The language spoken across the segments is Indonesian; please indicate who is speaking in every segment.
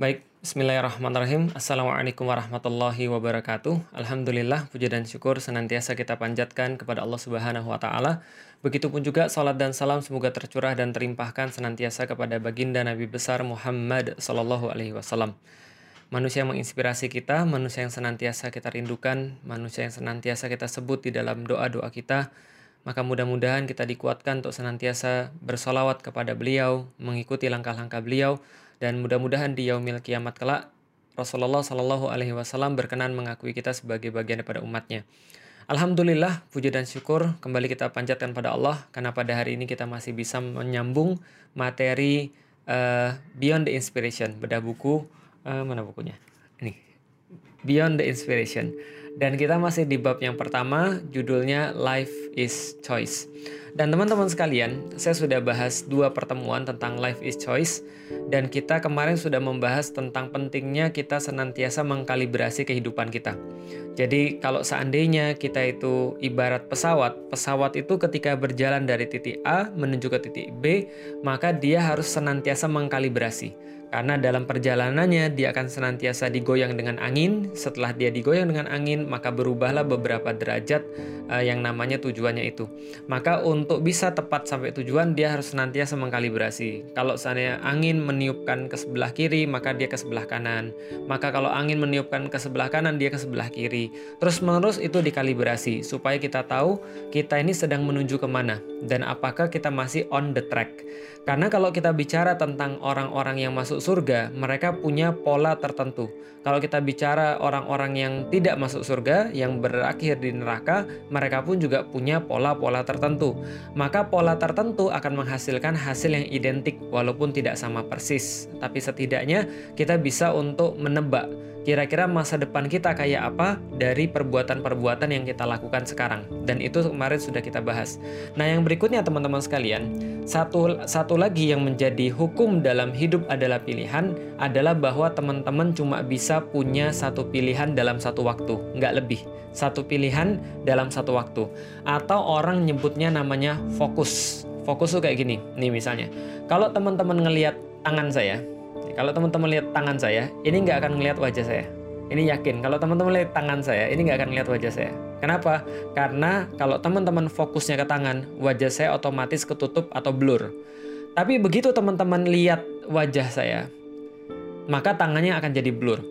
Speaker 1: Baik, Bismillahirrahmanirrahim. Assalamualaikum warahmatullahi wabarakatuh. Alhamdulillah, puja dan syukur senantiasa kita panjatkan kepada Allah Subhanahu wa taala. Begitupun juga salat dan salam semoga tercurah dan terimpahkan senantiasa kepada baginda Nabi besar Muhammad sallallahu alaihi wasallam. Manusia yang menginspirasi kita, manusia yang senantiasa kita rindukan, manusia yang senantiasa kita sebut di dalam doa-doa kita. Maka mudah-mudahan kita dikuatkan untuk senantiasa bersolawat kepada beliau, mengikuti langkah-langkah beliau, dan mudah-mudahan di yaumil kiamat kelak Rasulullah Shallallahu Alaihi Wasallam berkenan mengakui kita sebagai bagian daripada umatnya. Alhamdulillah, puji dan syukur kembali kita panjatkan pada Allah karena pada hari ini kita masih bisa menyambung materi uh, Beyond the Inspiration, bedah buku uh, mana bukunya? Ini Beyond the Inspiration. Dan kita masih di bab yang pertama, judulnya Life is Choice. Dan teman-teman sekalian, saya sudah bahas dua pertemuan tentang life is choice dan kita kemarin sudah membahas tentang pentingnya kita senantiasa mengkalibrasi kehidupan kita. Jadi kalau seandainya kita itu ibarat pesawat, pesawat itu ketika berjalan dari titik A menuju ke titik B, maka dia harus senantiasa mengkalibrasi karena dalam perjalanannya dia akan senantiasa digoyang dengan angin. Setelah dia digoyang dengan angin, maka berubahlah beberapa derajat uh, yang namanya tujuannya itu. Maka untuk bisa tepat sampai tujuan, dia harus senantiasa mengkalibrasi. Kalau seandainya angin meniupkan ke sebelah kiri, maka dia ke sebelah kanan. Maka kalau angin meniupkan ke sebelah kanan, dia ke sebelah kiri. Terus menerus itu dikalibrasi supaya kita tahu kita ini sedang menuju ke mana dan apakah kita masih on the track. Karena kalau kita bicara tentang orang-orang yang masuk surga, mereka punya pola tertentu. Kalau kita bicara orang-orang yang tidak masuk surga, yang berakhir di neraka, mereka pun juga punya pola-pola tertentu. Maka pola tertentu akan menghasilkan hasil yang identik walaupun tidak sama persis. Tapi setidaknya kita bisa untuk menebak kira-kira masa depan kita kayak apa dari perbuatan-perbuatan yang kita lakukan sekarang. Dan itu kemarin sudah kita bahas. Nah, yang berikutnya teman-teman sekalian, satu satu lagi yang menjadi hukum dalam hidup adalah pilihan adalah bahwa teman-teman cuma bisa punya satu pilihan dalam satu waktu, nggak lebih. Satu pilihan dalam satu waktu. Atau orang nyebutnya namanya fokus. Fokus tuh kayak gini. Nih misalnya, kalau teman-teman ngelihat tangan saya, kalau teman-teman lihat tangan saya, ini nggak akan melihat wajah saya. Ini yakin. Kalau teman-teman lihat tangan saya, ini nggak akan lihat wajah saya. Kenapa? Karena kalau teman-teman fokusnya ke tangan, wajah saya otomatis ketutup atau blur. Tapi begitu teman-teman lihat wajah saya, maka tangannya akan jadi blur.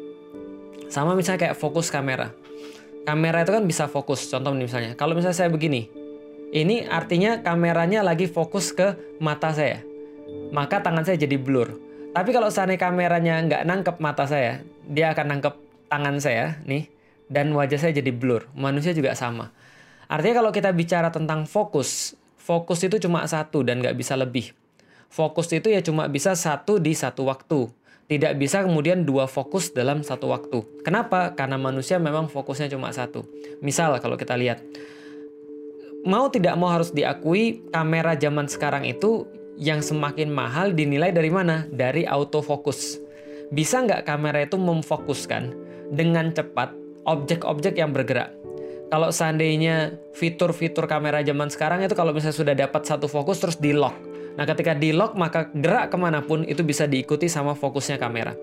Speaker 1: Sama misalnya kayak fokus kamera. Kamera itu kan bisa fokus. Contoh misalnya, kalau misalnya saya begini, ini artinya kameranya lagi fokus ke mata saya. Maka tangan saya jadi blur tapi kalau seandainya kameranya nggak nangkep mata saya, dia akan nangkep tangan saya nih, dan wajah saya jadi blur. Manusia juga sama. Artinya kalau kita bicara tentang fokus, fokus itu cuma satu dan nggak bisa lebih. Fokus itu ya cuma bisa satu di satu waktu. Tidak bisa kemudian dua fokus dalam satu waktu. Kenapa? Karena manusia memang fokusnya cuma satu. Misal kalau kita lihat, mau tidak mau harus diakui kamera zaman sekarang itu yang semakin mahal dinilai dari mana? Dari autofocus. Bisa nggak kamera itu memfokuskan dengan cepat objek-objek yang bergerak? Kalau seandainya fitur-fitur kamera zaman sekarang itu kalau misalnya sudah dapat satu fokus terus di lock Nah, ketika di lock maka gerak ke mana pun itu bisa diikuti sama fokusnya kamera.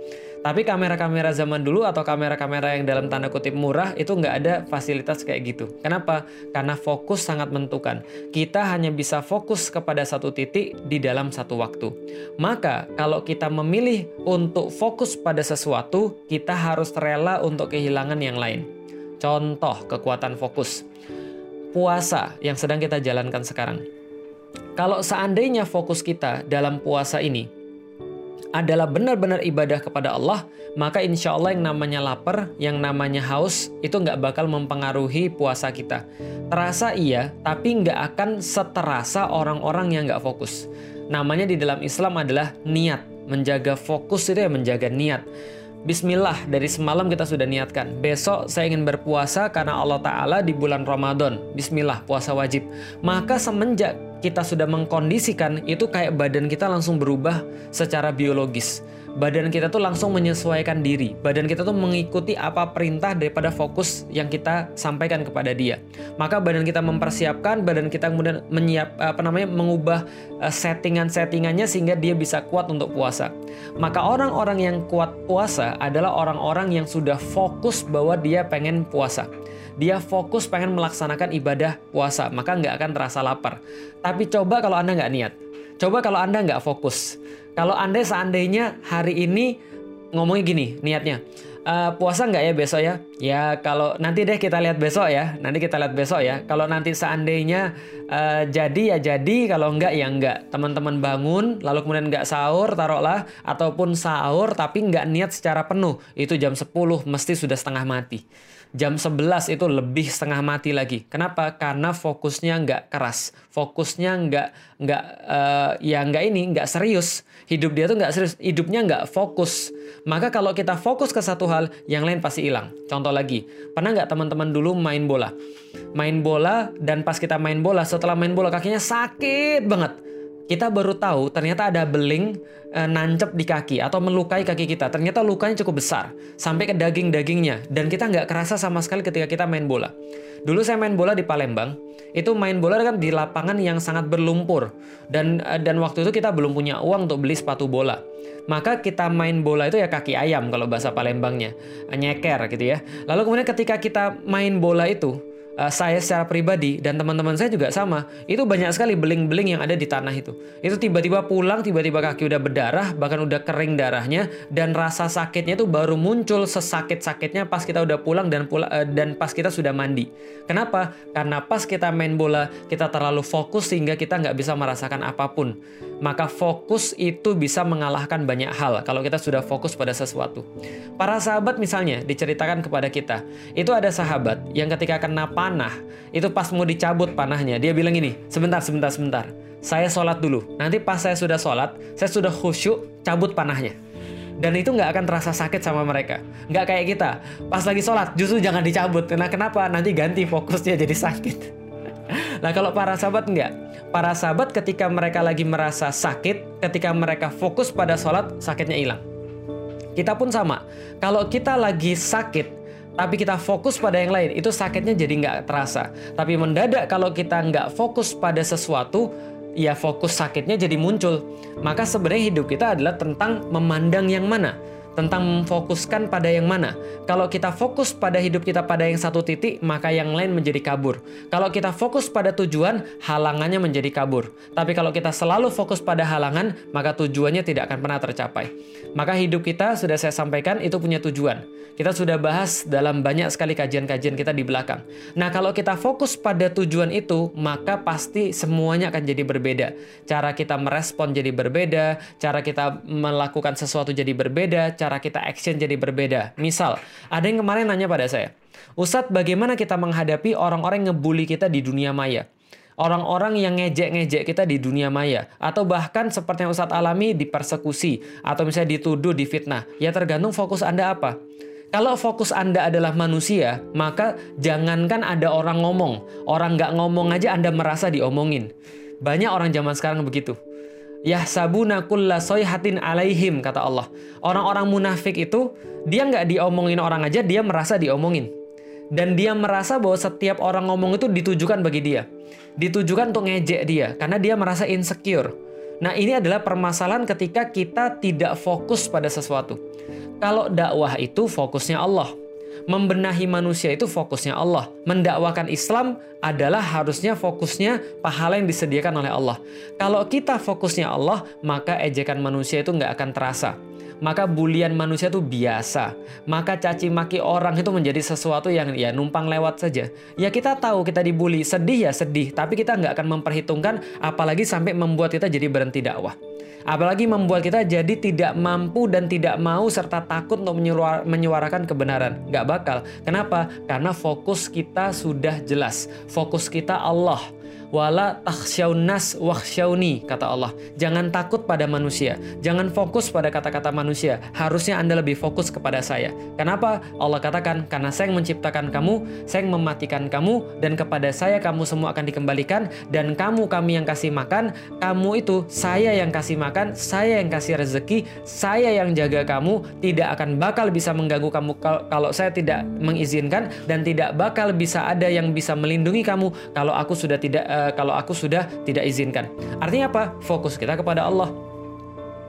Speaker 1: Tapi kamera-kamera zaman dulu atau kamera-kamera yang dalam tanda kutip murah itu nggak ada fasilitas kayak gitu. Kenapa? Karena fokus sangat menentukan. Kita hanya bisa fokus kepada satu titik di dalam satu waktu. Maka kalau kita memilih untuk fokus pada sesuatu, kita harus rela untuk kehilangan yang lain. Contoh kekuatan fokus. Puasa yang sedang kita jalankan sekarang kalau seandainya fokus kita dalam puasa ini adalah benar-benar ibadah kepada Allah, maka insya Allah yang namanya lapar, yang namanya haus, itu nggak bakal mempengaruhi puasa kita. Terasa iya, tapi nggak akan seterasa orang-orang yang nggak fokus. Namanya di dalam Islam adalah niat. Menjaga fokus itu ya menjaga niat. Bismillah, dari semalam kita sudah niatkan. Besok saya ingin berpuasa karena Allah Ta'ala di bulan Ramadan. Bismillah, puasa wajib. Maka semenjak kita sudah mengkondisikan, itu kayak badan kita langsung berubah secara biologis. Badan kita tuh langsung menyesuaikan diri. Badan kita tuh mengikuti apa perintah daripada fokus yang kita sampaikan kepada dia. Maka badan kita mempersiapkan, badan kita kemudian menyiap apa namanya mengubah uh, settingan-settingannya sehingga dia bisa kuat untuk puasa. Maka orang-orang yang kuat puasa adalah orang-orang yang sudah fokus bahwa dia pengen puasa dia fokus pengen melaksanakan ibadah puasa, maka nggak akan terasa lapar. Tapi coba kalau Anda nggak niat. Coba kalau Anda nggak fokus. Kalau Anda seandainya hari ini ngomongnya gini niatnya, uh, puasa nggak ya besok ya? Ya kalau nanti deh kita lihat besok ya. Nanti kita lihat besok ya. Kalau nanti seandainya uh, jadi ya jadi, kalau nggak ya nggak. Teman-teman bangun, lalu kemudian nggak sahur, taruhlah, ataupun sahur tapi nggak niat secara penuh, itu jam 10 mesti sudah setengah mati jam 11 itu lebih setengah mati lagi. Kenapa? Karena fokusnya nggak keras, fokusnya nggak nggak uh, ya nggak ini nggak serius. Hidup dia tuh nggak serius, hidupnya nggak fokus. Maka kalau kita fokus ke satu hal, yang lain pasti hilang. Contoh lagi, pernah nggak teman-teman dulu main bola? Main bola dan pas kita main bola, setelah main bola kakinya sakit banget kita baru tahu ternyata ada beling e, nancep di kaki atau melukai kaki kita. Ternyata lukanya cukup besar sampai ke daging-dagingnya dan kita nggak kerasa sama sekali ketika kita main bola. Dulu saya main bola di Palembang, itu main bola kan di lapangan yang sangat berlumpur dan e, dan waktu itu kita belum punya uang untuk beli sepatu bola. Maka kita main bola itu ya kaki ayam kalau bahasa Palembangnya, nyeker gitu ya. Lalu kemudian ketika kita main bola itu uh, saya secara pribadi dan teman-teman saya juga sama, itu banyak sekali beling-beling yang ada di tanah itu. Itu tiba-tiba pulang, tiba-tiba kaki udah berdarah, bahkan udah kering darahnya dan rasa sakitnya itu baru muncul sesakit-sakitnya pas kita udah pulang dan pula, uh, dan pas kita sudah mandi. Kenapa? Karena pas kita main bola, kita terlalu fokus sehingga kita nggak bisa merasakan apa pun. Maka fokus itu bisa mengalahkan banyak hal kalau kita sudah fokus pada sesuatu. Para sahabat misalnya diceritakan kepada kita, itu ada sahabat yang ketika kena panah, itu pas mau dicabut panahnya, dia bilang ini, sebentar, sebentar, sebentar. Saya sholat dulu. Nanti pas saya sudah sholat, saya sudah khusyuk, cabut panahnya. Dan itu nggak akan terasa sakit sama mereka. Nggak kayak kita. Pas lagi sholat, justru jangan dicabut. Nah kenapa? Nanti ganti fokusnya jadi sakit. nah kalau para sahabat nggak. Para sahabat ketika mereka lagi merasa sakit, ketika mereka fokus pada sholat, sakitnya hilang. Kita pun sama. Kalau kita lagi sakit, tapi kita fokus pada yang lain, itu sakitnya jadi nggak terasa. Tapi mendadak kalau kita nggak fokus pada sesuatu, ya fokus sakitnya jadi muncul. Maka sebenarnya hidup kita adalah tentang memandang yang mana tentang memfokuskan pada yang mana. Kalau kita fokus pada hidup kita pada yang satu titik, maka yang lain menjadi kabur. Kalau kita fokus pada tujuan, halangannya menjadi kabur. Tapi kalau kita selalu fokus pada halangan, maka tujuannya tidak akan pernah tercapai. Maka hidup kita sudah saya sampaikan itu punya tujuan. Kita sudah bahas dalam banyak sekali kajian-kajian kita di belakang. Nah, kalau kita fokus pada tujuan itu, maka pasti semuanya akan jadi berbeda. Cara kita merespon jadi berbeda, cara kita melakukan sesuatu jadi berbeda, kita action jadi berbeda. Misal, ada yang kemarin nanya pada saya, Ustadz bagaimana kita menghadapi orang-orang yang ngebully kita di dunia maya? orang-orang yang ngejek-ngejek kita di dunia maya atau bahkan seperti yang Ustadz alami dipersekusi atau misalnya dituduh, difitnah. Ya tergantung fokus Anda apa. Kalau fokus Anda adalah manusia, maka jangankan ada orang ngomong. Orang nggak ngomong aja Anda merasa diomongin. Banyak orang zaman sekarang begitu. Ya sabuna kulla soyhatin alaihim, kata Allah. Orang-orang munafik itu, dia nggak diomongin orang aja, dia merasa diomongin. Dan dia merasa bahwa setiap orang ngomong itu ditujukan bagi dia. Ditujukan untuk ngejek dia, karena dia merasa insecure. Nah ini adalah permasalahan ketika kita tidak fokus pada sesuatu. Kalau dakwah itu fokusnya Allah. Membenahi manusia itu fokusnya Allah. Mendakwakan Islam adalah harusnya fokusnya pahala yang disediakan oleh Allah. Kalau kita fokusnya Allah, maka ejekan manusia itu nggak akan terasa maka bulian manusia itu biasa. Maka caci maki orang itu menjadi sesuatu yang ya numpang lewat saja. Ya kita tahu kita dibully, sedih ya sedih, tapi kita nggak akan memperhitungkan apalagi sampai membuat kita jadi berhenti dakwah. Apalagi membuat kita jadi tidak mampu dan tidak mau serta takut untuk menyuarakan kebenaran. Gak bakal. Kenapa? Karena fokus kita sudah jelas. Fokus kita Allah. Wala takhsyaunas wakhsyauni kata Allah. Jangan takut pada manusia, jangan fokus pada kata-kata manusia. Harusnya Anda lebih fokus kepada saya. Kenapa? Allah katakan karena saya yang menciptakan kamu, saya yang mematikan kamu dan kepada saya kamu semua akan dikembalikan dan kamu kami yang kasih makan, kamu itu saya yang kasih makan, saya yang kasih rezeki, saya yang jaga kamu, tidak akan bakal bisa mengganggu kamu kalau saya tidak mengizinkan dan tidak bakal bisa ada yang bisa melindungi kamu kalau aku sudah tidak uh, kalau aku sudah tidak izinkan. Artinya apa? Fokus kita kepada Allah.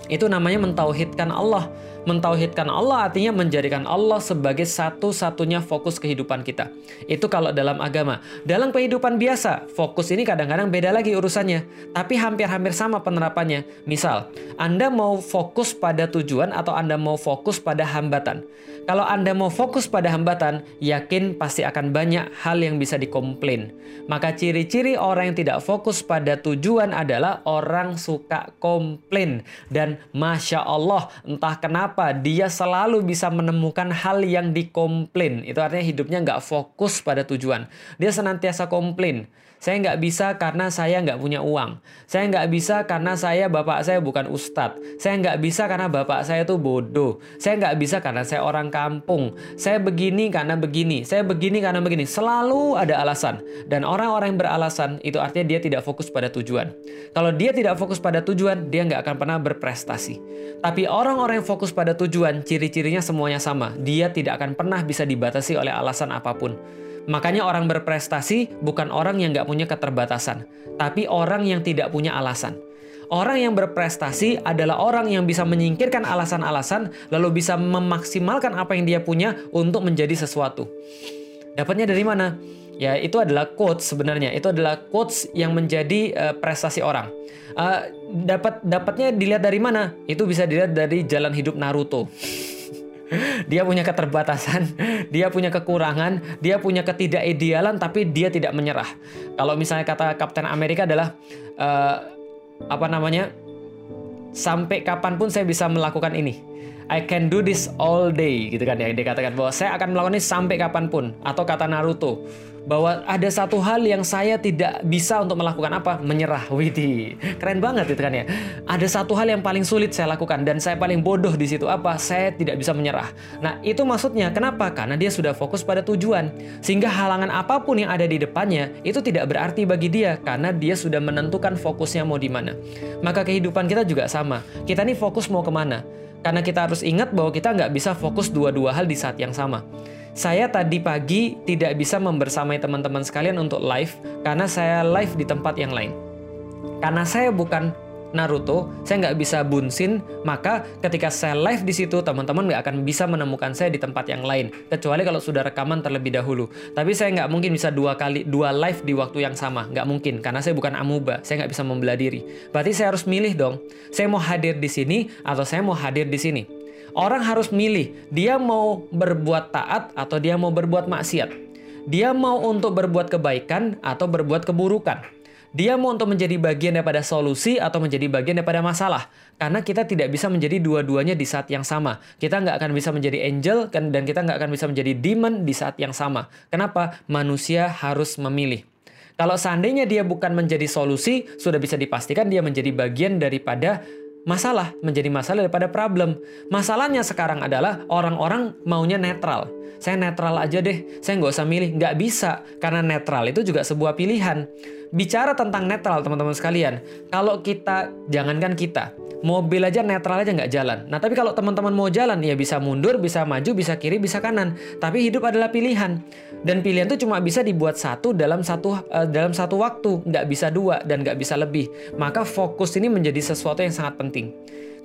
Speaker 1: Itu namanya mentauhidkan Allah. Mentauhidkan Allah artinya menjadikan Allah sebagai satu-satunya fokus kehidupan kita. Itu kalau dalam agama. Dalam kehidupan biasa, fokus ini kadang-kadang beda lagi urusannya. Tapi hampir-hampir sama penerapannya. Misal, Anda mau fokus pada tujuan atau Anda mau fokus pada hambatan. Kalau Anda mau fokus pada hambatan, yakin pasti akan banyak hal yang bisa dikomplain. Maka ciri-ciri orang yang tidak fokus pada tujuan adalah orang suka komplain. Dan Masya Allah, entah kenapa dia selalu bisa menemukan hal yang dikomplain. Itu artinya hidupnya nggak fokus pada tujuan. Dia senantiasa komplain. Saya nggak bisa karena saya nggak punya uang. Saya nggak bisa karena saya bapak saya bukan ustadz. Saya nggak bisa karena bapak saya tuh bodoh. Saya nggak bisa karena saya orang kampung. Saya begini karena begini. Saya begini karena begini. Selalu ada alasan. Dan orang-orang yang beralasan itu artinya dia tidak fokus pada tujuan. Kalau dia tidak fokus pada tujuan, dia nggak akan pernah berprestasi. Tapi orang-orang yang fokus pada tujuan, ciri-cirinya semuanya sama. Dia tidak akan pernah bisa dibatasi oleh alasan apa pun. Makanya orang berprestasi bukan orang yang nggak punya keterbatasan, tapi orang yang tidak punya alasan. Orang yang berprestasi adalah orang yang bisa menyingkirkan alasan-alasan, lalu bisa memaksimalkan apa yang dia punya untuk menjadi sesuatu. Dapatnya dari mana? Ya, itu adalah quotes sebenarnya. Itu adalah quotes yang menjadi uh, prestasi orang. Uh, dapat dapatnya dilihat dari mana? Itu bisa dilihat dari jalan hidup Naruto. Dia punya keterbatasan, dia punya kekurangan, dia punya ketidakidealan, tapi dia tidak menyerah. Kalau misalnya kata Kapten Amerika adalah uh, apa namanya, sampai kapan pun saya bisa melakukan ini. I can do this all day, gitu kan ya. Dia katakan bahwa saya akan melakukan ini sampai kapan pun. Atau kata Naruto, bahwa ada satu hal yang saya tidak bisa untuk melakukan apa? Menyerah. Widih, keren banget itu kan ya. Ada satu hal yang paling sulit saya lakukan dan saya paling bodoh di situ apa? Saya tidak bisa menyerah. Nah, itu maksudnya kenapa? Karena dia sudah fokus pada tujuan. Sehingga halangan apa pun yang ada di depannya itu tidak berarti bagi dia karena dia sudah menentukan fokusnya mau di mana. Maka kehidupan kita juga sama. Kita nih fokus mau ke mana? Karena kita harus ingat bahwa kita nggak bisa fokus dua-dua hal di saat yang sama. Saya tadi pagi tidak bisa membersamai teman-teman sekalian untuk live karena saya live di tempat yang lain. Karena saya bukan Naruto, saya nggak bisa bunsin, maka ketika saya live di situ, teman-teman nggak akan bisa menemukan saya di tempat yang lain, kecuali kalau sudah rekaman terlebih dahulu. Tapi saya nggak mungkin bisa dua kali dua live di waktu yang sama, nggak mungkin, karena saya bukan amuba, saya nggak bisa membelah diri. Berarti saya harus milih dong, saya mau hadir di sini atau saya mau hadir di sini. Orang harus milih, dia mau berbuat taat atau dia mau berbuat maksiat. Dia mau untuk berbuat kebaikan atau berbuat keburukan. Dia mau untuk menjadi bagian daripada solusi atau menjadi bagian daripada masalah. Karena kita tidak bisa menjadi dua-duanya di saat yang sama. Kita nggak akan bisa menjadi angel kan, dan kita nggak akan bisa menjadi demon di saat yang sama. Kenapa? Manusia harus memilih. Kalau seandainya dia bukan menjadi solusi, sudah bisa dipastikan dia menjadi bagian daripada masalah menjadi masalah daripada problem. Masalahnya sekarang adalah orang-orang maunya netral. Saya netral aja deh, saya nggak usah milih. Nggak bisa, karena netral itu juga sebuah pilihan. Bicara tentang netral, teman-teman sekalian. Kalau kita, jangankan kita, mobil aja netral aja nggak jalan. Nah tapi kalau teman-teman mau jalan ya bisa mundur, bisa maju, bisa kiri, bisa kanan. Tapi hidup adalah pilihan dan pilihan itu cuma bisa dibuat satu dalam satu uh, dalam satu waktu, nggak bisa dua dan nggak bisa lebih. Maka fokus ini menjadi sesuatu yang sangat penting.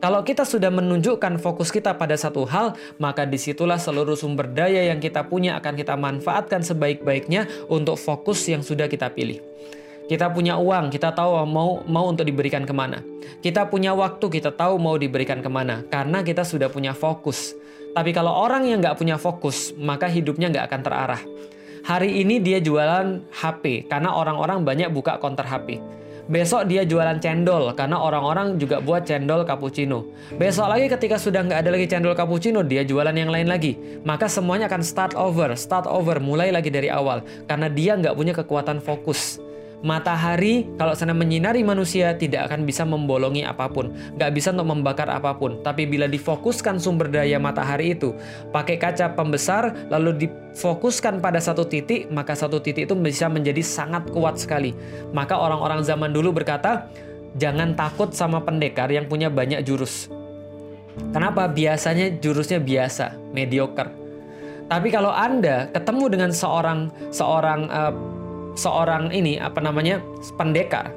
Speaker 1: Kalau kita sudah menunjukkan fokus kita pada satu hal, maka di situlah seluruh sumber daya yang kita punya akan kita manfaatkan sebaik-baiknya untuk fokus yang sudah kita pilih. Kita punya uang, kita tahu mau mau untuk diberikan ke mana. Kita punya waktu, kita tahu mau diberikan ke mana. Karena kita sudah punya fokus. Tapi kalau orang yang nggak punya fokus, maka hidupnya nggak akan terarah. Hari ini dia jualan HP, karena orang-orang banyak buka konter HP. Besok dia jualan cendol karena orang-orang juga buat cendol cappuccino. Besok lagi ketika sudah nggak ada lagi cendol cappuccino, dia jualan yang lain lagi. Maka semuanya akan start over, start over, mulai lagi dari awal. Karena dia nggak punya kekuatan fokus. Matahari kalau sana menyinari manusia tidak akan bisa membolongi apa pun, nggak bisa untuk membakar apa pun. Tapi bila difokuskan sumber daya matahari itu pakai kaca pembesar, lalu difokuskan pada satu titik, maka satu titik itu bisa menjadi sangat kuat sekali. Maka orang-orang zaman dulu berkata, jangan takut sama pendekar yang punya banyak jurus. Kenapa? Biasanya jurusnya biasa, mediocre. Tapi kalau Anda ketemu dengan seorang seorang uh, seorang ini apa namanya pendekar.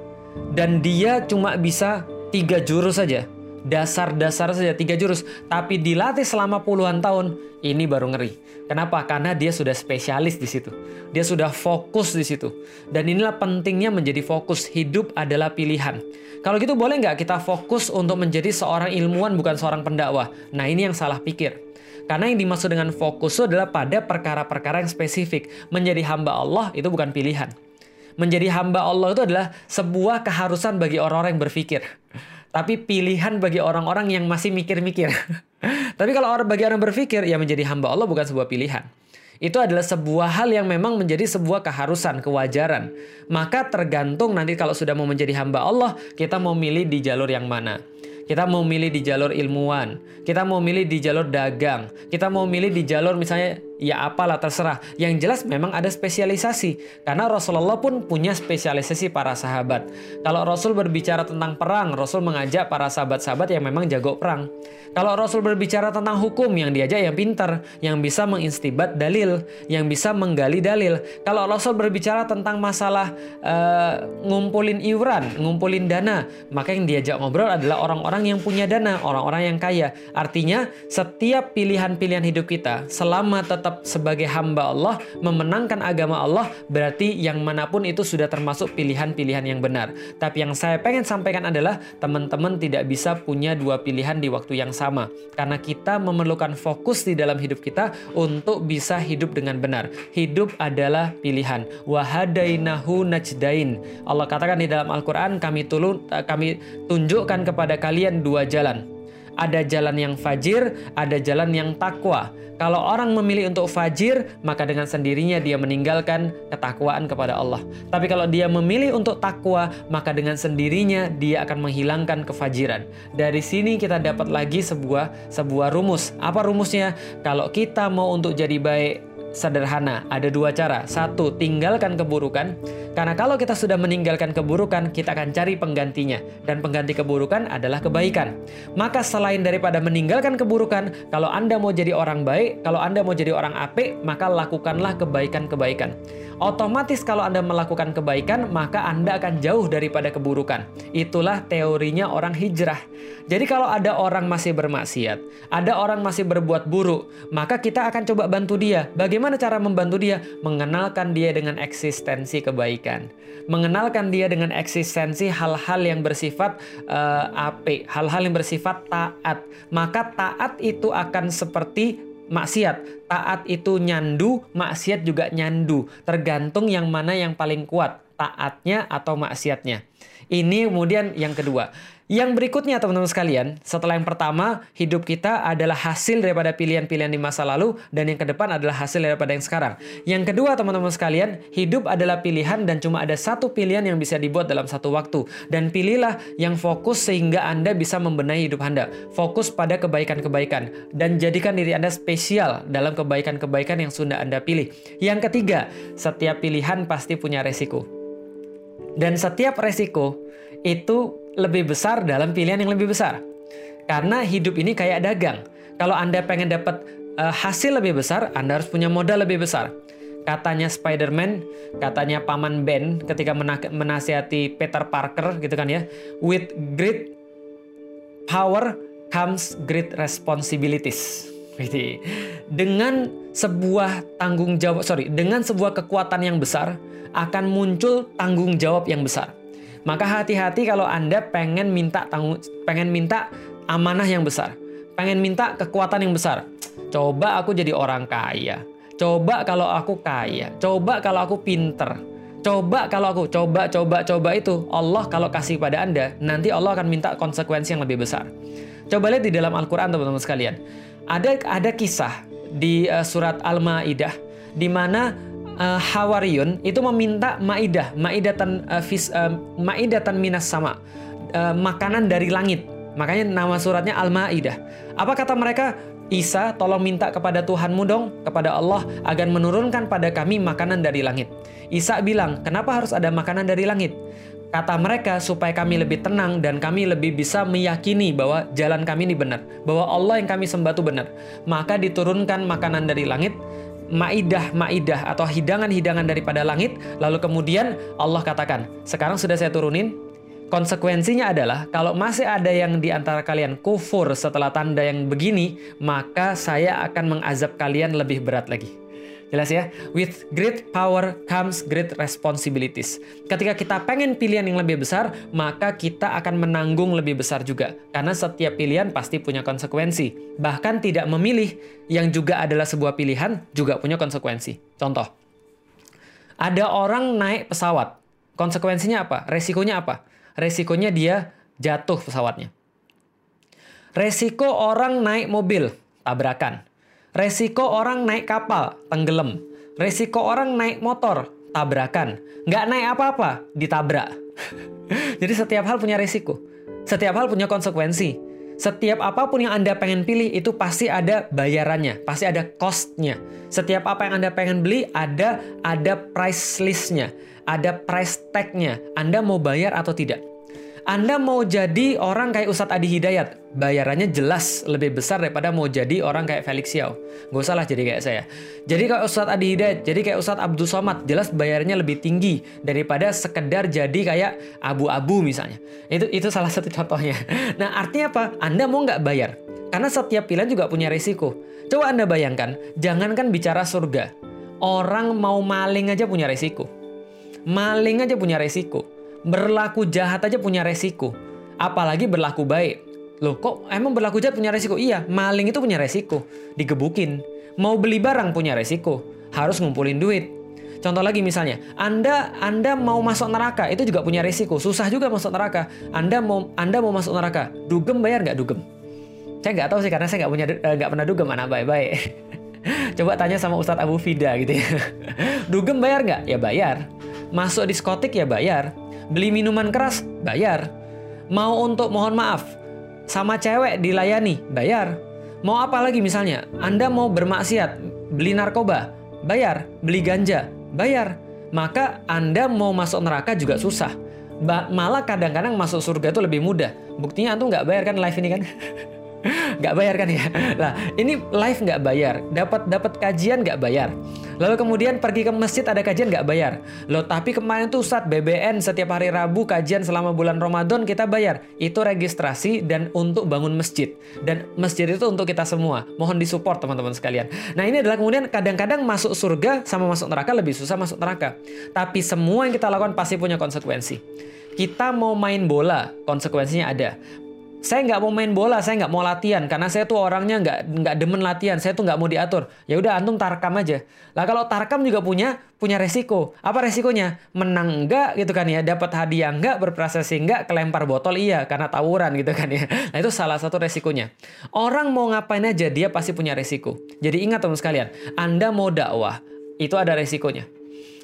Speaker 1: Dan dia cuma bisa tiga jurus saja. Dasar-dasar saja tiga jurus. Tapi dilatih selama puluhan tahun ini baru ngeri. Kenapa? Karena dia sudah spesialis di situ. Dia sudah fokus di situ. Dan inilah pentingnya menjadi fokus. Hidup adalah pilihan. Kalau gitu boleh nggak kita fokus untuk menjadi seorang ilmuwan bukan seorang pendakwah? Nah ini yang salah pikir karena yang dimaksud dengan fokus itu adalah pada perkara-perkara yang spesifik. Menjadi hamba Allah itu bukan pilihan. Menjadi hamba Allah itu adalah sebuah keharusan bagi orang-orang yang berpikir. Tapi pilihan bagi orang-orang yang masih mikir-mikir. Tapi kalau orang bagi orang berpikir, ya menjadi hamba Allah bukan sebuah pilihan. Itu adalah sebuah hal yang memang menjadi sebuah keharusan, kewajaran. Maka tergantung nanti kalau sudah mau menjadi hamba Allah, kita mau milih di jalur yang mana. Kita mau milih di jalur ilmuwan, kita mau milih di jalur dagang, kita mau milih di jalur misalnya ya apalah terserah. Yang jelas memang ada spesialisasi karena Rasulullah pun punya spesialisasi para sahabat. Kalau Rasul berbicara tentang perang, Rasul mengajak para sahabat-sahabat yang memang jago perang. Kalau Rasul berbicara tentang hukum, yang diajak yang pintar, yang bisa menginstibat dalil, yang bisa menggali dalil. Kalau Rasul berbicara tentang masalah uh, ngumpulin iuran, ngumpulin dana, maka yang diajak ngobrol adalah orang-orang yang punya dana, orang-orang yang kaya. Artinya, setiap pilihan-pilihan hidup kita selama tetap sebagai hamba Allah, memenangkan agama Allah, berarti yang mana pun itu sudah termasuk pilihan-pilihan yang benar. Tapi yang saya pengen sampaikan adalah teman-teman tidak bisa punya dua pilihan di waktu yang sama karena kita memerlukan fokus di dalam hidup kita untuk bisa hidup dengan benar. Hidup adalah pilihan. Wahadainahu najdain. Allah katakan di dalam Al-Qur'an kami kami tunjukkan kepada kalian dua jalan. Ada jalan yang fajir, ada jalan yang takwa. Kalau orang memilih untuk fajir, maka dengan sendirinya dia meninggalkan ketakwaan kepada Allah. Tapi kalau dia memilih untuk takwa, maka dengan sendirinya dia akan menghilangkan kefajiran. Dari sini kita dapat lagi sebuah sebuah rumus. Apa rumusnya? Kalau kita mau untuk jadi baik sederhana. Ada dua cara. Satu, tinggalkan keburukan. Karena kalau kita sudah meninggalkan keburukan, kita akan cari penggantinya. Dan pengganti keburukan adalah kebaikan. Maka selain daripada meninggalkan keburukan, kalau Anda mau jadi orang baik, kalau Anda mau jadi orang apik, maka lakukanlah kebaikan-kebaikan. Otomatis kalau Anda melakukan kebaikan, maka Anda akan jauh daripada keburukan. Itulah teorinya orang hijrah. Jadi kalau ada orang masih bermaksiat, ada orang masih berbuat buruk, maka kita akan coba bantu dia. Bagaimana cara membantu dia? Mengenalkan dia dengan eksistensi kebaikan. Mengenalkan dia dengan eksistensi hal-hal yang bersifat uh, apik, hal-hal yang bersifat taat. Maka taat itu akan seperti maksiat. Taat itu nyandu, maksiat juga nyandu. Tergantung yang mana yang paling kuat, taatnya atau maksiatnya. Ini kemudian yang kedua. Yang berikutnya teman-teman sekalian, setelah yang pertama, hidup kita adalah hasil daripada pilihan-pilihan di masa lalu dan yang ke depan adalah hasil daripada yang sekarang. Yang kedua teman-teman sekalian, hidup adalah pilihan dan cuma ada satu pilihan yang bisa dibuat dalam satu waktu. Dan pilihlah yang fokus sehingga Anda bisa membenahi hidup Anda. Fokus pada kebaikan-kebaikan dan jadikan diri Anda spesial dalam kebaikan-kebaikan yang sudah Anda pilih. Yang ketiga, setiap pilihan pasti punya resiko. Dan setiap resiko itu lebih besar dalam pilihan yang lebih besar. Karena hidup ini kayak dagang. Kalau Anda pengen dapat uh, hasil lebih besar, Anda harus punya modal lebih besar. Katanya Spider-Man, katanya Paman Ben ketika menasihati Peter Parker gitu kan ya. With great power comes great responsibilities. Dengan sebuah tanggung jawab, sorry, dengan sebuah kekuatan yang besar akan muncul tanggung jawab yang besar. Maka hati-hati kalau Anda pengen minta tanggung pengen minta amanah yang besar, pengen minta kekuatan yang besar. Coba aku jadi orang kaya. Coba kalau aku kaya. Coba kalau aku pinter. Coba kalau aku coba coba coba itu Allah kalau kasih pada Anda, nanti Allah akan minta konsekuensi yang lebih besar. Coba lihat di dalam Al-Qur'an teman-teman sekalian. Ada ada kisah di uh, surat Al-Maidah di mana uh, Hawariyun itu meminta maidah, maidatan uh, uh, maidatan minas sama, uh, makanan dari langit. Makanya nama suratnya Al-Maidah. Apa kata mereka? Isa, tolong minta kepada Tuhanmu dong, kepada Allah, agar menurunkan pada kami makanan dari langit. Isa bilang, kenapa harus ada makanan dari langit? Kata mereka, supaya kami lebih tenang dan kami lebih bisa meyakini bahwa jalan kami ini benar. Bahwa Allah yang kami sembah itu benar. Maka diturunkan makanan dari langit, maidah-maidah atau hidangan-hidangan daripada langit. Lalu kemudian Allah katakan, sekarang sudah saya turunin, Konsekuensinya adalah kalau masih ada yang di antara kalian kufur setelah tanda yang begini, maka saya akan mengazab kalian lebih berat lagi. Jelas ya? With great power comes great responsibilities. Ketika kita pengen pilihan yang lebih besar, maka kita akan menanggung lebih besar juga. Karena setiap pilihan pasti punya konsekuensi. Bahkan tidak memilih yang juga adalah sebuah pilihan juga punya konsekuensi. Contoh, ada orang naik pesawat. Konsekuensinya apa? Resikonya apa? resikonya dia jatuh pesawatnya. Resiko orang naik mobil, tabrakan. Resiko orang naik kapal, tenggelam. Resiko orang naik motor, tabrakan. Nggak naik apa-apa, ditabrak. Jadi setiap hal punya resiko. Setiap hal punya konsekuensi. Setiap apa pun yang Anda pengen pilih itu pasti ada bayarannya, pasti ada costnya. Setiap apa yang Anda pengen beli ada ada price listnya ada price tag-nya. Anda mau bayar atau tidak? Anda mau jadi orang kayak Ustadz Adi Hidayat, bayarannya jelas lebih besar daripada mau jadi orang kayak Felix Xiao. Gak usah lah jadi kayak saya. Jadi kalau Ustadz Adi Hidayat, jadi kayak Ustadz Abdul Somad, jelas bayarnya lebih tinggi daripada sekedar jadi kayak abu-abu misalnya. Itu itu salah satu contohnya. Nah artinya apa? Anda mau nggak bayar? Karena setiap pilihan juga punya risiko. Coba Anda bayangkan, jangankan bicara surga. Orang mau maling aja punya risiko. Maling aja punya resiko. Berlaku jahat aja punya resiko. Apalagi berlaku baik. Loh kok emang berlaku jahat punya resiko? Iya, maling itu punya resiko. Digebukin. Mau beli barang punya resiko. Harus ngumpulin duit. Contoh lagi misalnya, Anda Anda mau masuk neraka itu juga punya resiko. Susah juga masuk neraka. Anda mau Anda mau masuk neraka. Dugem bayar nggak dugem? Saya nggak tahu sih karena saya nggak punya eh, nggak pernah dugem anak baik-baik. Coba tanya sama Ustadz Abu Fida gitu ya. dugem bayar nggak? Ya bayar. Masuk diskotik ya bayar. Beli minuman keras, bayar. Mau untuk mohon maaf, sama cewek dilayani, bayar. Mau apa lagi misalnya? Anda mau bermaksiat, beli narkoba, bayar. Beli ganja, bayar. Maka Anda mau masuk neraka juga susah. Ba malah kadang-kadang masuk surga itu lebih mudah. Buktinya antum nggak bayar kan live ini kan? nggak bayar kan ya? Lah ini live nggak bayar, dapat dapat kajian nggak bayar. Lalu kemudian pergi ke masjid ada kajian nggak bayar. Loh tapi kemarin tuh saat BBN setiap hari Rabu kajian selama bulan Ramadan kita bayar. Itu registrasi dan untuk bangun masjid. Dan masjid itu untuk kita semua. Mohon disupport teman-teman sekalian. Nah ini adalah kemudian kadang-kadang masuk surga sama masuk neraka lebih susah masuk neraka. Tapi semua yang kita lakukan pasti punya konsekuensi. Kita mau main bola, konsekuensinya ada saya nggak mau main bola, saya nggak mau latihan karena saya tuh orangnya nggak nggak demen latihan, saya tuh nggak mau diatur. Ya udah antum tarkam aja. Lah kalau tarkam juga punya punya resiko. Apa resikonya? Menang enggak gitu kan ya, dapat hadiah enggak, berprestasi enggak, kelempar botol iya karena tawuran gitu kan ya. Nah itu salah satu resikonya. Orang mau ngapain aja dia pasti punya resiko. Jadi ingat teman sekalian, Anda mau dakwah itu ada resikonya.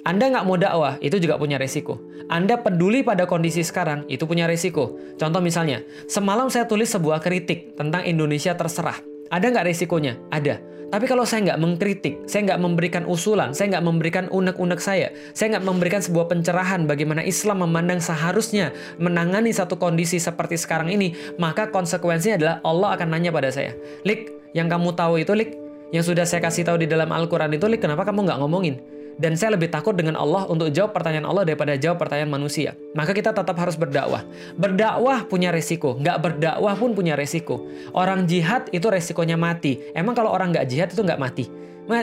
Speaker 1: Anda nggak mau dakwah, itu juga punya resiko. Anda peduli pada kondisi sekarang, itu punya resiko. Contoh misalnya, semalam saya tulis sebuah kritik tentang Indonesia terserah. Ada nggak resikonya? Ada. Tapi kalau saya nggak mengkritik, saya nggak memberikan usulan, saya nggak memberikan unek-unek saya, saya nggak memberikan sebuah pencerahan bagaimana Islam memandang seharusnya menangani satu kondisi seperti sekarang ini, maka konsekuensinya adalah Allah akan nanya pada saya, Lik, yang kamu tahu itu, Lik, yang sudah saya kasih tahu di dalam Al-Quran itu, Lik, kenapa kamu nggak ngomongin? Dan saya lebih takut dengan Allah untuk jawab pertanyaan Allah daripada jawab pertanyaan manusia. Maka kita tetap harus berdakwah. Berdakwah punya resiko. Nggak berdakwah pun punya resiko. Orang jihad itu resikonya mati. Emang kalau orang nggak jihad itu nggak mati?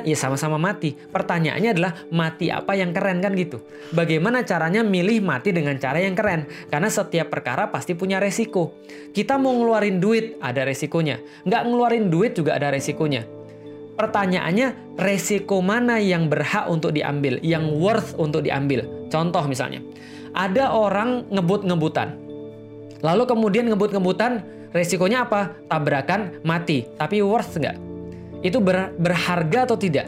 Speaker 1: Ya sama-sama mati. Pertanyaannya adalah mati apa yang keren kan gitu. Bagaimana caranya milih mati dengan cara yang keren? Karena setiap perkara pasti punya resiko. Kita mau ngeluarin duit, ada resikonya. Nggak ngeluarin duit juga ada resikonya pertanyaannya resiko mana yang berhak untuk diambil, yang worth untuk diambil. Contoh misalnya, ada orang ngebut-ngebutan. Lalu kemudian ngebut-ngebutan, resikonya apa? Tabrakan, mati. Tapi worth nggak? Itu ber, berharga atau tidak?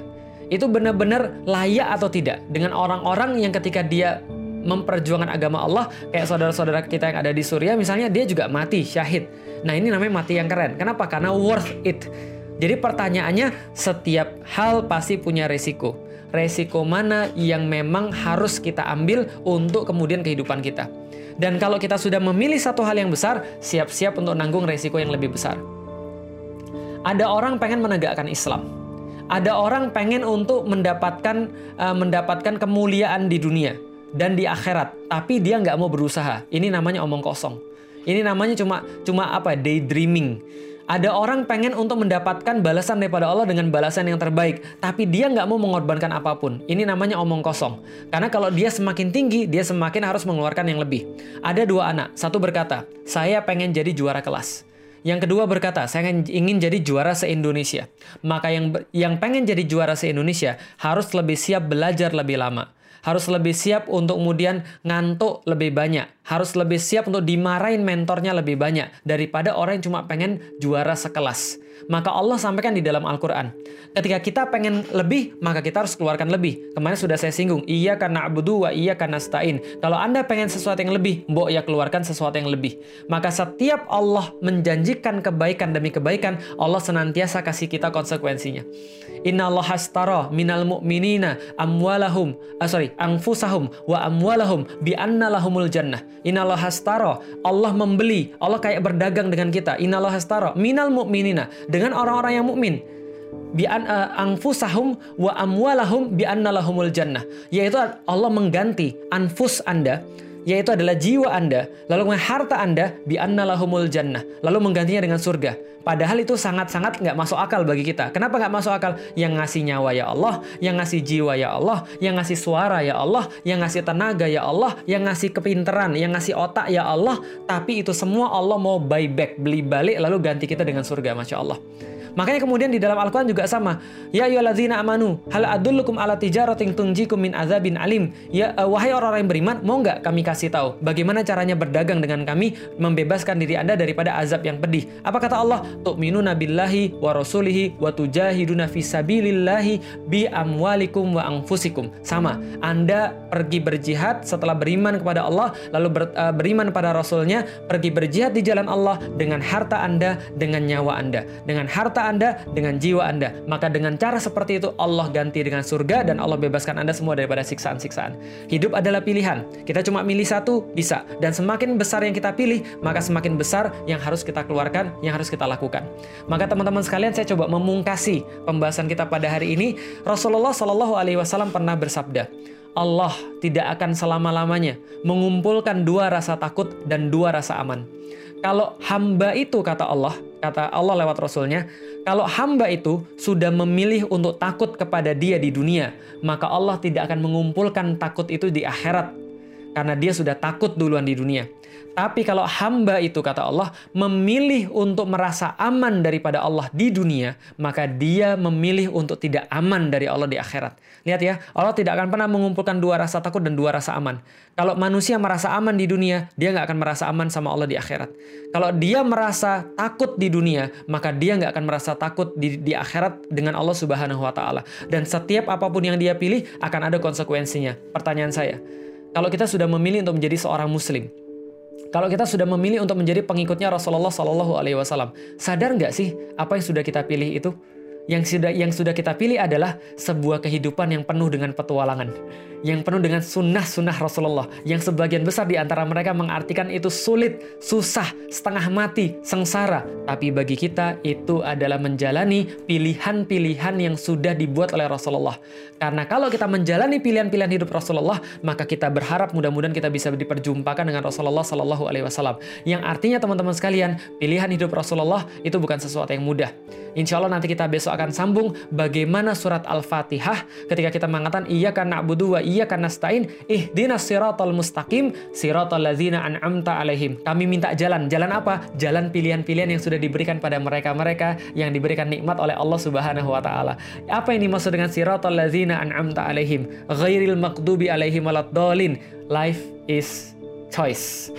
Speaker 1: itu benar-benar layak atau tidak dengan orang-orang yang ketika dia memperjuangkan agama Allah kayak saudara-saudara kita yang ada di Suriah misalnya dia juga mati syahid. Nah, ini namanya mati yang keren. Kenapa? Karena worth it. Jadi pertanyaannya setiap hal pasti punya resiko. Resiko mana yang memang harus kita ambil untuk kemudian kehidupan kita. Dan kalau kita sudah memilih satu hal yang besar, siap-siap untuk nanggung resiko yang lebih besar. Ada orang pengen menegakkan Islam. Ada orang pengen untuk mendapatkan uh, mendapatkan kemuliaan di dunia dan di akhirat, tapi dia nggak mau berusaha. Ini namanya omong kosong. Ini namanya cuma cuma apa? Daydreaming. Ada orang pengen untuk mendapatkan balasan daripada Allah dengan balasan yang terbaik, tapi dia nggak mau mengorbankan apa pun. Ini namanya omong kosong. Karena kalau dia semakin tinggi, dia semakin harus mengeluarkan yang lebih. Ada dua anak, satu berkata, saya pengen jadi juara kelas. Yang kedua berkata, saya ingin jadi juara se-Indonesia. Maka yang yang pengen jadi juara se-Indonesia harus lebih siap belajar lebih lama harus lebih siap untuk kemudian ngantuk lebih banyak, harus lebih siap untuk dimarahin mentornya lebih banyak daripada orang yang cuma pengen juara sekelas. Maka Allah sampaikan di dalam Al-Quran, ketika kita pengen lebih, maka kita harus keluarkan lebih. Kemarin sudah saya singgung, iya karena abudu wa iya karena stain. Kalau Anda pengen sesuatu yang lebih, mbok ya keluarkan sesuatu yang lebih. Maka setiap Allah menjanjikan kebaikan demi kebaikan, Allah senantiasa kasih kita konsekuensinya. Inna Allah hastara minal mu'minina amwalahum, ah, sorry, angfusahum wa amwalahum bi jannah. Inna Allah hastara, Allah membeli, Allah kayak berdagang dengan kita. Inna Allah hastara minal mu'minina, dengan orang-orang yang mukmin. Bi an uh, angfusahum wa amwalahum bi anna lahumul jannah. Yaitu Allah mengganti anfus Anda yaitu adalah jiwa Anda lalu harta Anda bi lahumul jannah lalu menggantinya dengan surga Padahal itu sangat-sangat nggak masuk akal bagi kita. Kenapa nggak masuk akal? Yang ngasih nyawa ya Allah, yang ngasih jiwa ya Allah, yang ngasih suara ya Allah, yang ngasih tenaga ya Allah, yang ngasih kepinteran, yang ngasih otak ya Allah. Tapi itu semua Allah mau buyback, beli balik lalu ganti kita dengan surga. Masya Allah. Makanya kemudian di dalam Al-Quran juga sama. Ya ayyuhalladzina amanu, hal adullukum ala tijaratin tunjikum min azabin alim. Ya uh, wahai orang-orang yang beriman, mau nggak kami kasih tahu bagaimana caranya berdagang dengan kami membebaskan diri Anda daripada azab yang pedih. Apa kata Allah? Tu'minuna billahi wa rasulihi wa tujahiduna fi sabilillahi bi amwalikum wa anfusikum. Sama. Anda pergi berjihad setelah beriman kepada Allah, lalu ber, uh, beriman pada Rasulnya, pergi berjihad di jalan Allah dengan harta Anda, dengan nyawa Anda. Dengan harta harta Anda, dengan jiwa Anda. Maka dengan cara seperti itu Allah ganti dengan surga dan Allah bebaskan Anda semua daripada siksaan-siksaan. Hidup adalah pilihan. Kita cuma milih satu, bisa. Dan semakin besar yang kita pilih, maka semakin besar yang harus kita keluarkan, yang harus kita lakukan. Maka teman-teman sekalian, saya coba memungkasi pembahasan kita pada hari ini. Rasulullah Shallallahu Alaihi Wasallam pernah bersabda, Allah tidak akan selama-lamanya mengumpulkan dua rasa takut dan dua rasa aman. Kalau hamba itu kata Allah, kata Allah lewat Rasulnya, kalau hamba itu sudah memilih untuk takut kepada dia di dunia, maka Allah tidak akan mengumpulkan takut itu di akhirat. Karena dia sudah takut duluan di dunia. Tapi kalau hamba itu kata Allah memilih untuk merasa aman daripada Allah di dunia, maka dia memilih untuk tidak aman dari Allah di akhirat. Lihat ya, Allah tidak akan pernah mengumpulkan dua rasa takut dan dua rasa aman. Kalau manusia merasa aman di dunia, dia nggak akan merasa aman sama Allah di akhirat. Kalau dia merasa takut di dunia, maka dia nggak akan merasa takut di, di akhirat dengan Allah Subhanahu Wa Taala. Dan setiap apa pun yang dia pilih akan ada konsekuensinya. Pertanyaan saya, kalau kita sudah memilih untuk menjadi seorang Muslim, kalau kita sudah memilih untuk menjadi pengikutnya Rasulullah Shallallahu Alaihi Wasallam, sadar nggak sih apa yang sudah kita pilih itu? Yang sudah yang sudah kita pilih adalah sebuah kehidupan yang penuh dengan petualangan yang penuh dengan sunnah-sunnah Rasulullah yang sebagian besar di antara mereka mengartikan itu sulit, susah, setengah mati, sengsara. Tapi bagi kita itu adalah menjalani pilihan-pilihan yang sudah dibuat oleh Rasulullah. Karena kalau kita menjalani pilihan-pilihan hidup Rasulullah, maka kita berharap mudah-mudahan kita bisa diperjumpakan dengan Rasulullah Shallallahu Alaihi Wasallam. Yang artinya teman-teman sekalian, pilihan hidup Rasulullah itu bukan sesuatu yang mudah. Insya Allah nanti kita besok akan sambung bagaimana surat Al-Fatihah ketika kita mengatakan iya karena abudu wa iya karena stain ihdinas siratal mustaqim siratal ladzina an'amta alaihim. Kami minta jalan. Jalan apa? Jalan pilihan-pilihan yang sudah diberikan pada mereka-mereka yang diberikan nikmat oleh Allah Subhanahu wa taala. Apa yang dimaksud dengan siratal ladzina an'amta alaihim? Ghairil maqdubi alaihim waladdallin. Life is choice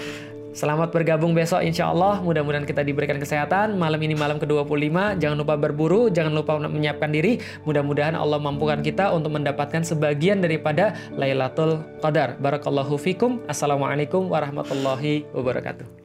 Speaker 1: Selamat bergabung besok insya Allah. Mudah-mudahan kita diberikan kesehatan. Malam ini malam ke-25. Jangan lupa berburu, jangan lupa menyiapkan diri. Mudah-mudahan Allah mampukan kita untuk mendapatkan sebagian daripada Lailatul Qadar. Barakallahu fikum. Assalamualaikum warahmatullahi wabarakatuh.